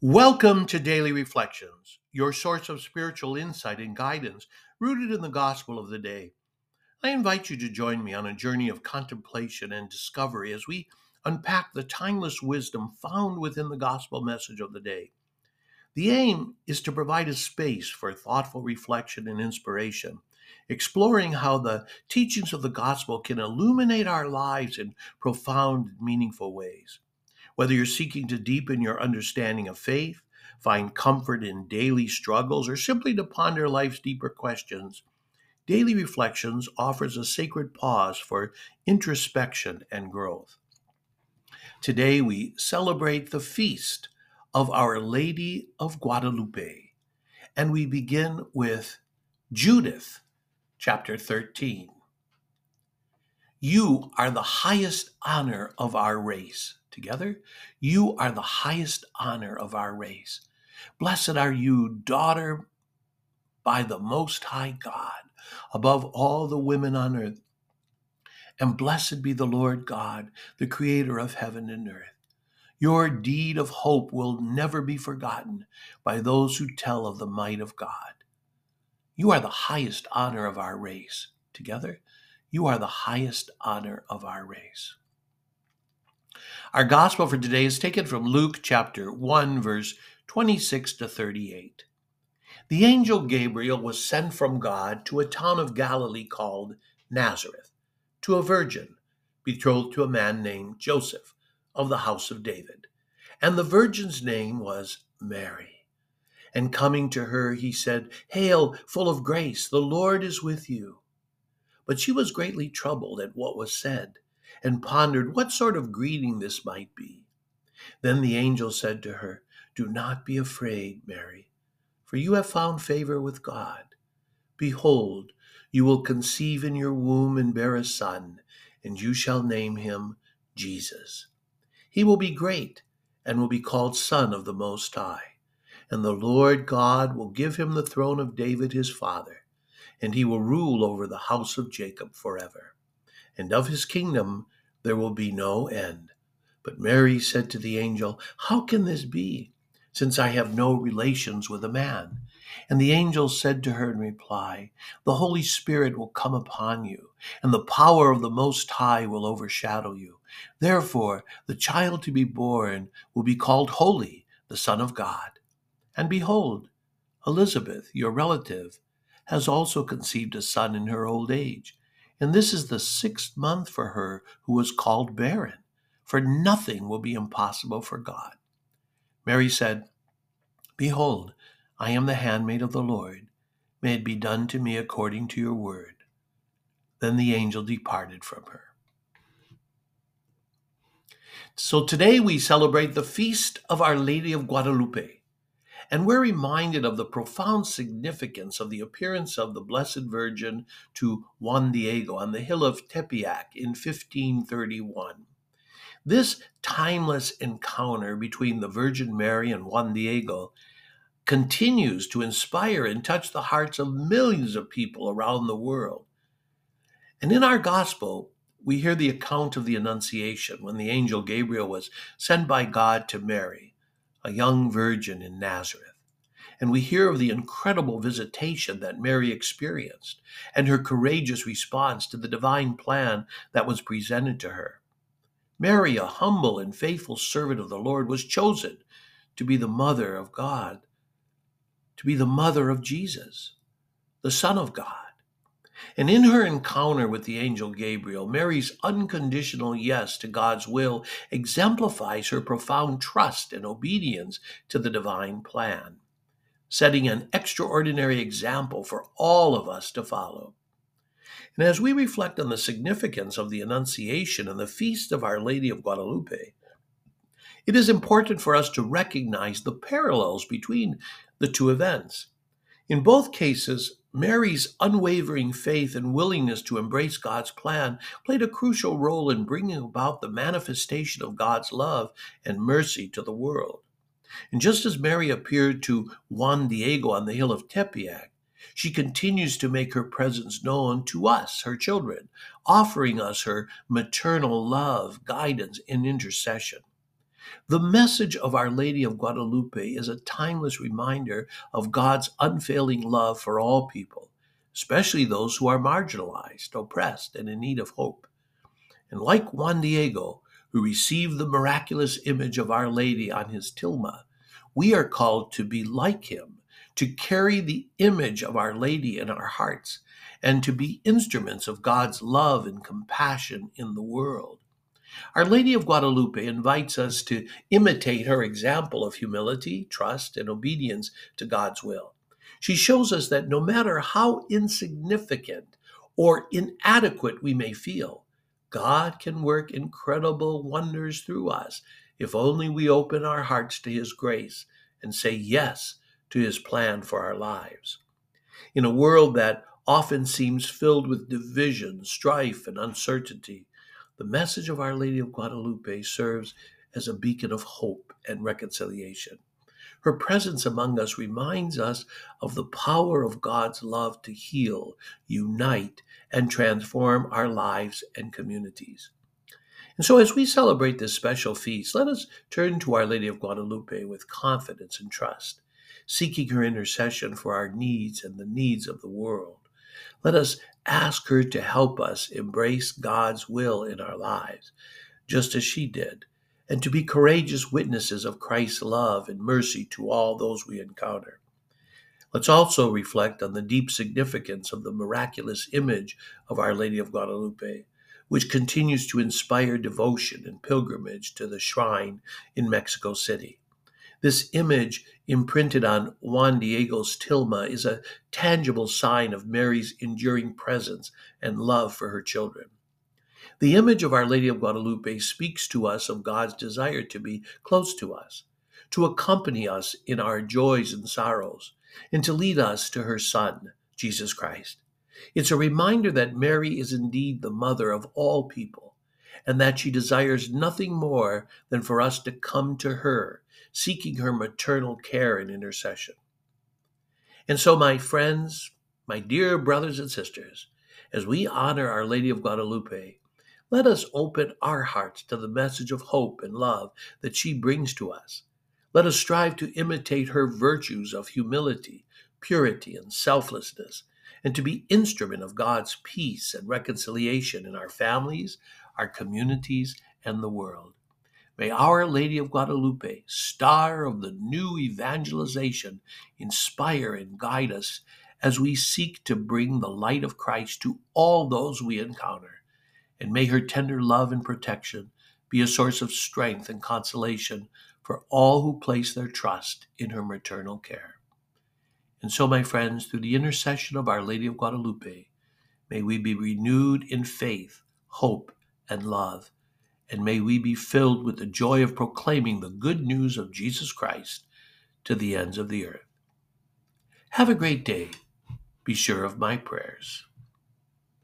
Welcome to Daily Reflections, your source of spiritual insight and guidance rooted in the gospel of the day. I invite you to join me on a journey of contemplation and discovery as we unpack the timeless wisdom found within the gospel message of the day. The aim is to provide a space for thoughtful reflection and inspiration, exploring how the teachings of the gospel can illuminate our lives in profound and meaningful ways. Whether you're seeking to deepen your understanding of faith, find comfort in daily struggles, or simply to ponder life's deeper questions, Daily Reflections offers a sacred pause for introspection and growth. Today we celebrate the feast of Our Lady of Guadalupe, and we begin with Judith, chapter 13. You are the highest honor of our race together. You are the highest honor of our race. Blessed are you, daughter by the Most High God, above all the women on earth. And blessed be the Lord God, the Creator of heaven and earth. Your deed of hope will never be forgotten by those who tell of the might of God. You are the highest honor of our race. Together, you are the highest honor of our race. Our gospel for today is taken from Luke chapter 1, verse 26 to 38. The angel Gabriel was sent from God to a town of Galilee called Nazareth, to a virgin betrothed to a man named Joseph of the house of David. And the virgin's name was Mary. And coming to her, he said, Hail, full of grace, the Lord is with you. But she was greatly troubled at what was said and pondered what sort of greeting this might be. Then the angel said to her, Do not be afraid, Mary, for you have found favor with God. Behold, you will conceive in your womb and bear a son, and you shall name him Jesus. He will be great and will be called Son of the Most High. And the Lord God will give him the throne of David his father, and he will rule over the house of Jacob forever and of his kingdom there will be no end. But Mary said to the angel, How can this be, since I have no relations with a man? And the angel said to her in reply, The Holy Spirit will come upon you, and the power of the Most High will overshadow you. Therefore, the child to be born will be called Holy, the Son of God. And behold, Elizabeth, your relative, has also conceived a son in her old age and this is the sixth month for her who was called barren, for nothing will be impossible for God. Mary said, Behold, I am the handmaid of the Lord. May it be done to me according to your word. Then the angel departed from her. So today we celebrate the feast of Our Lady of Guadalupe and we're reminded of the profound significance of the appearance of the Blessed Virgin to Juan Diego on the hill of Tepeyac in 1531. This timeless encounter between the Virgin Mary and Juan Diego continues to inspire and touch the hearts of millions of people around the world. And in our gospel, we hear the account of the Annunciation when the angel Gabriel was sent by God to Mary a young virgin in Nazareth. And we hear of the incredible visitation that Mary experienced and her courageous response to the divine plan that was presented to her. Mary, a humble and faithful servant of the Lord, was chosen to be the mother of God, to be the mother of Jesus, the Son of God. And in her encounter with the angel Gabriel, Mary's unconditional yes to God's will exemplifies her profound trust and obedience to the divine plan, setting an extraordinary example for all of us to follow. And as we reflect on the significance of the Annunciation and the feast of Our Lady of Guadalupe, it is important for us to recognize the parallels between the two events. In both cases, Mary's unwavering faith and willingness to embrace God's plan played a crucial role in bringing about the manifestation of God's love and mercy to the world. And just as Mary appeared to Juan Diego on the hill of Tepeyac, she continues to make her presence known to us, her children, offering us her maternal love, guidance, and intercession. The message of Our Lady of Guadalupe is a timeless reminder of God's unfailing love for all people, especially those who are marginalized, oppressed, and in need of hope. And like Juan Diego, who received the miraculous image of Our Lady on his tilma, we are called to be like him, to carry the image of Our Lady in our hearts, and to be instruments of God's love and compassion in the world. Our Lady of Guadalupe invites us to imitate her example of humility, trust, and obedience to God's will. She shows us that no matter how insignificant or inadequate we may feel, God can work incredible wonders through us if only we open our hearts to His grace and say yes to His plan for our lives. In a world that often seems filled with division, strife, and uncertainty, the message of Our Lady of Guadalupe serves as a beacon of hope and reconciliation. Her presence among us reminds us of the power of God's love to heal, unite, and transform our lives and communities. And so, as we celebrate this special feast, let us turn to Our Lady of Guadalupe with confidence and trust, seeking her intercession for our needs and the needs of the world. Let us ask her to help us embrace God's will in our lives, just as she did, and to be courageous witnesses of Christ's love and mercy to all those we encounter. Let's also reflect on the deep significance of the miraculous image of Our Lady of Guadalupe, which continues to inspire devotion and pilgrimage to the shrine in Mexico City. This image imprinted on Juan Diego's tilma is a tangible sign of Mary's enduring presence and love for her children. The image of Our Lady of Guadalupe speaks to us of God's desire to be close to us, to accompany us in our joys and sorrows, and to lead us to her Son, Jesus Christ. It's a reminder that Mary is indeed the mother of all people, and that she desires nothing more than for us to come to her seeking her maternal care and intercession. And so, my friends, my dear brothers and sisters, as we honor Our Lady of Guadalupe, let us open our hearts to the message of hope and love that she brings to us. Let us strive to imitate her virtues of humility, purity, and selflessness, and to be instrument of God's peace and reconciliation in our families, our communities, and the world. May Our Lady of Guadalupe, star of the new evangelization, inspire and guide us as we seek to bring the light of Christ to all those we encounter. And may her tender love and protection be a source of strength and consolation for all who place their trust in her maternal care. And so, my friends, through the intercession of Our Lady of Guadalupe, may we be renewed in faith, hope, and love and may we be filled with the joy of proclaiming the good news of Jesus Christ to the ends of the earth. Have a great day. Be sure of my prayers.